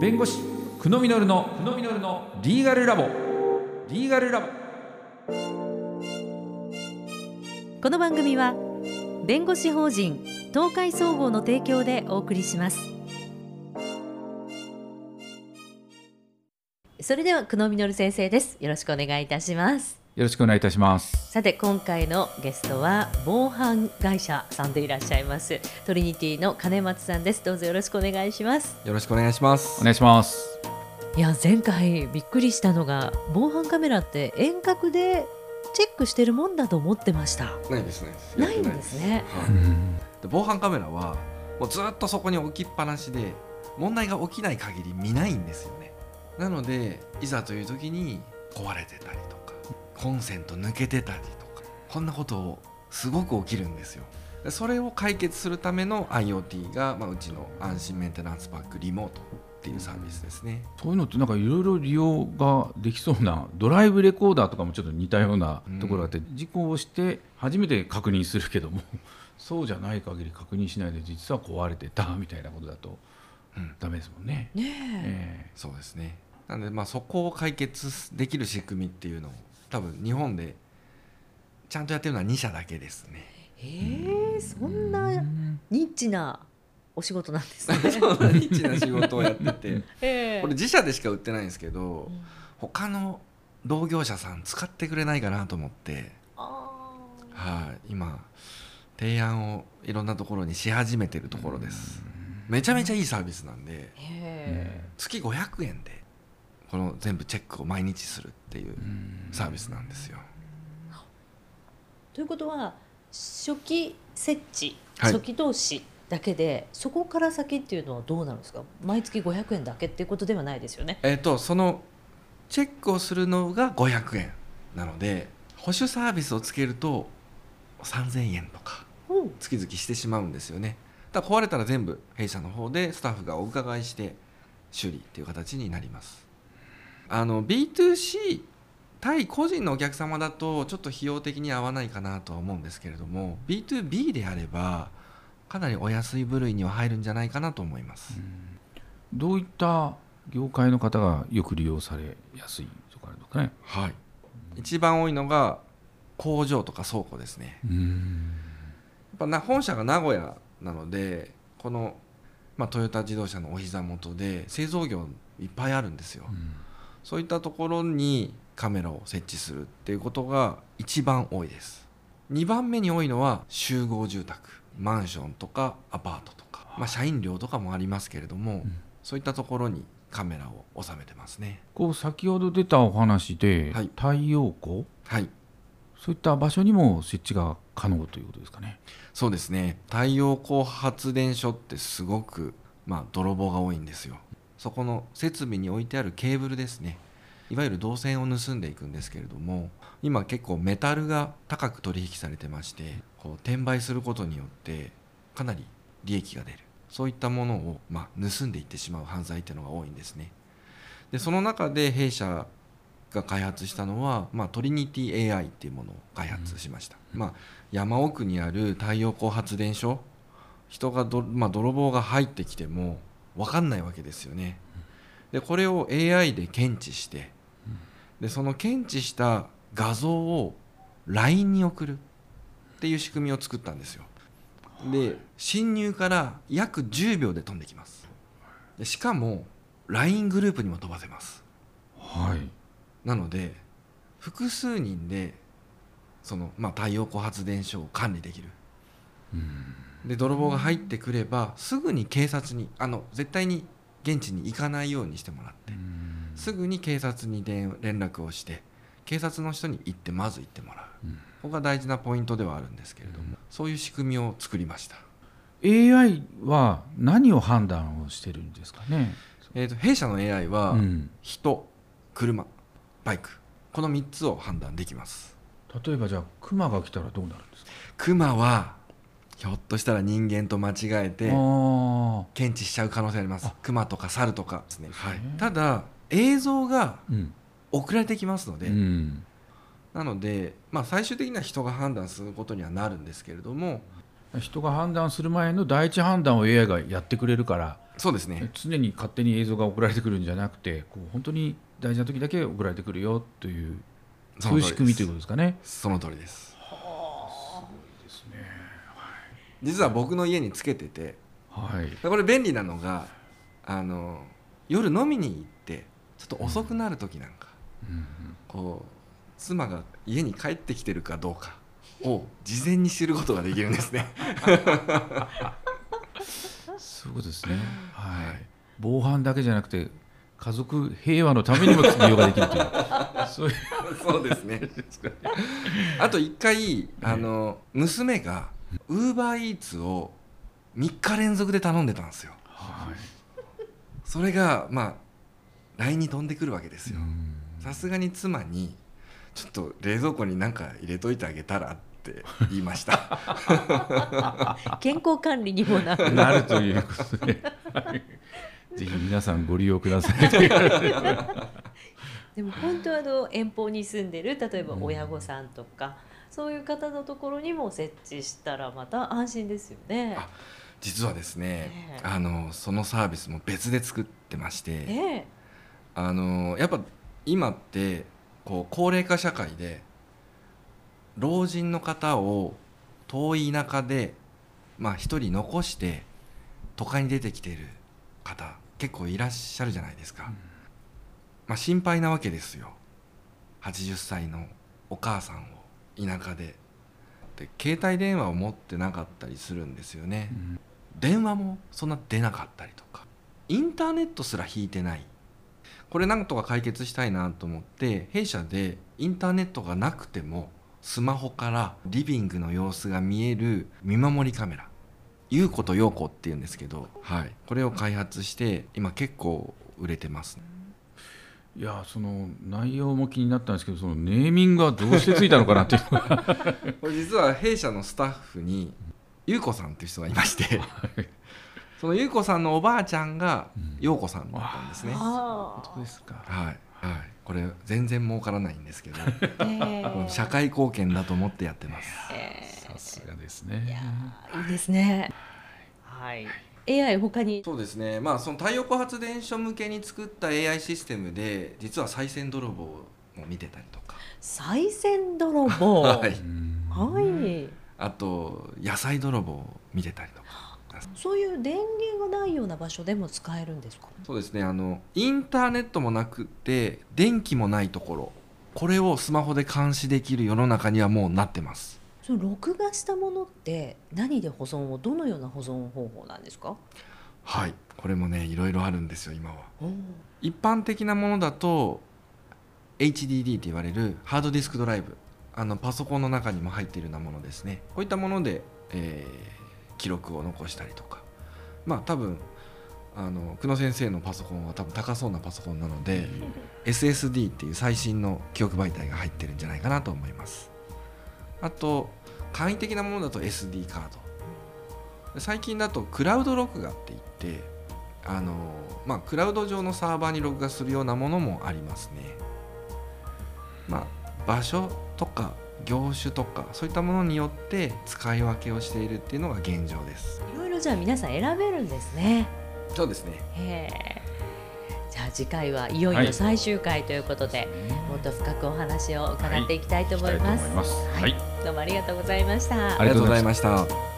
弁護士久野実の久野実のリーガルラボ。リーガルラボ。この番組は弁護士法人東海総合の提供でお送りします。それでは久野実先生です。よろしくお願いいたしますよろしくお願いいたします。さて今回のゲストは防犯会社さんでいらっしゃいますトリニティの金松さんです。どうぞよろしくお願いします。よろしくお願いします。お願いします。いや前回びっくりしたのが防犯カメラって遠隔でチェックしてるもんだと思ってました。ないですね。ないんですね。はい。で防犯カメラはもうずっとそこに置きっぱなしで問題が起きない限り見ないんですよね。なのでいざという時に壊れてたりとかコンセント抜けてたりとかこんなことをすごく起きるんですよ。でそれを解決するための IoT が、まあ、うちの安心メンテナンスパックリモートっていうサービスですね。そういうのってなんかいろいろ利用ができそうなドライブレコーダーとかもちょっと似たようなところがあって、事故をして初めて確認するけども そうじゃない限り確認しないで実は壊れてたみたいなことだとうん。ダメですもんね。ねえ。そうですね。なのでまあそこを解決できる仕組みっていうのを多分日本でちゃんとやってるのは2社だけですね。ええー、そんなニッチなお仕事なんですね。そうニッチな仕事をやってて。ええ。これ自社でしか売ってないんですけどうん。他の同業者さん使ってくれないかなと思って。あはい。今提案をいろんなところにし始めてるところです。めちゃめちゃいいサービスなんで月500円でこの全部チェックを毎日するっていうサービスなんですよ。ーということは初期設置、はい。初期投資だけでそこから先っていうのはどうなるんですか？毎月500円だけっていうことではないですよね。えっ、とそのチェックをするのが500円なので保守サービスをつけると3000円とかうん。月々してしまうんですよね。だ壊れたら全部弊社の方でスタッフがお伺いして修理っていう形になりますあの B2C 対個人のお客様だとちょっと費用的に合わないかなとは思うんですけれども B2B であればかなりお安い部類には入るんじゃないかなと思います、どういった業界の方がよく利用されやすいとかあるのかね。はい。一番多いのが工場とか倉庫ですね。うん。やっぱな本社が名古屋なのでこの、まあ、トヨタ自動車のお膝元で製造業いっぱいあるんですよ、そういったところにカメラを設置するっていうことが一番多いです。2番目に多いのは集合住宅マンションとかアパートとか、まあ、社員寮とかもありますけれども、ん。そういったところにカメラを収めてますね。こう先ほど出たお話で、はい。太陽光？はい。そういった場所にも設置が可能ということですかね。そうですね。太陽光発電所ってすごく、まあ、泥棒が多いんですよそこの設備に置いてあるケーブルですね。いわゆる銅線を盗んでいくんですけれども今結構メタルが高く取引されてましてこう転売することによってかなり利益が出る。そういったものを、まあ、盗んでいってしまう犯罪っていうのが多いんですね。でその中で弊社が開発したのは、まあ、トリニティ AI っていうものを開発しました、まあ、山奥にある太陽光発電所。人がど、まあ、泥棒が入ってきても分かんないわけですよね。でこれを AI で検知してでその検知した画像を LINE に送るっていう仕組みを作ったんですよ。で侵入から約10秒で飛んできます。でしかも LINE グループにも飛ばせます。はい。なので複数人でその、まあ、太陽光発電所を管理できるで泥棒が入ってくればすぐに警察にあの絶対に現地に行かないようにしてもらってすぐに警察に連連絡をして警察の人に行ってまず行ってもらう、うん。ここが大事なポイントではあるんですけれども、そういう仕組みを作りました、AI は何を判断をしてるんですかね？えー、と弊社の AI は、うん。人車バイク。この3つを判断できます。例えばじゃあクマが来たらどうなるんですか？クマはひょっとしたら人間と間違えてあ検知しちゃう可能性あります。あ。クマとか猿とかですね、はい。ね、ただ映像が。送られてきますので、うん。なので、まあ、最終的には人が判断することにはなるんですけれども人が判断する前の第一判断を AI がやってくれるからそうですね。常に勝手に映像が送られてくるんじゃなくてこう本当に大事な時だけ送られてくるよというそういう仕組みということですかね。その通りですね実は僕の家につけててはい。これ便利なのがあの夜飲みに行ってちょっと遅くなる時なんか、うんこう妻が家に帰ってきてるかどうかを事前に知ることができるんですね。そうですね。はい。防犯だけじゃなくて家族平和のためにも利用ができるという。そういう。そうですね。あと一回あの娘がウーバーイーツを3日連続で頼んでたんですよはい。それがまあ LINE に飛んでくるわけですようんさすがに妻に「ちょっと冷蔵庫に何か入れといてあげたら?」って 言いました 健康管理にもなる。なるということで、は いぜひ皆さんご利用ください。でも本当はあの遠方に住んでる例えば親御さんとか、そういう方のところにも設置したらまた安心ですよね。あ実はですねええ。あのそのサービスも別で作ってましてえあのやっぱ今ってこう高齢化社会で老人の方を遠い田舎でまあ一人残して都会に出てきている方結構いらっしゃるじゃないですか、まあ、心配なわけですよ。80歳のお母さんを田舎で。で携帯電話を持ってなかったりするんですよね、電話もそんな出なかったりとか。インターネットすら引いてない。これなんとか解決したいなと思って弊社でインターネットがなくてもスマホからリビングの様子が見える見守りカメラ。優子と陽子っていうんですけど、はい、これを開発して今結構売れてますいやその内容も気になったんですけどそのネーミングはどうしてついたのかなっていう。の がこれ実は弊社のスタッフに優子さんっていう人がいまして。その優子さんのおばあちゃんが陽子さんだったんですね、あ。そうですか。はい。はい。これ全然儲からないんですけど。あ、え。この社会貢献だと思ってやってます。えさすがですいやねーいいですね。はい。AI 他に。そうですね。まあその太陽光発電所向けに作った AI システムで実は再銭泥棒も見てたりとか。再銭泥棒？はい。うんはい。あと野菜泥棒を見てたりとか。そういう電源がないような場所でも使えるんですか？そうですね。あのインターネットもなくて電気もないところ。これをスマホで監視できる世の中にはもうなってますその録画したものって何で保存をどのような保存方法なんですか？はいこれもねいろいろあるんですよ今は。一般的なものだと HDD って言われるハードディスクドライブあのパソコンの中にも入っているようなものですね。こういったもので、えー記録を残したりとか。まあ多分あの久野先生のパソコンは多分高そうなパソコンなので SSD っていう最新の記憶媒体が入ってるんじゃないかなと思いますあと簡易的なものだと SD カード。最近だとクラウド録画って言ってあのまあクラウド上のサーバーに録画するようなものもありますね。まあ場所とか業種とかそういったものによって使い分けをしているっていうのが現状です。いろいろじゃあ皆さん選べるんですね。そうですね。へえ。じゃあ次回はいよいよはい。最終回ということで、もっと深くお話を伺っていきたいと思います。はい。したいと思います。はい、どうもありがとうございました。ありがとうございました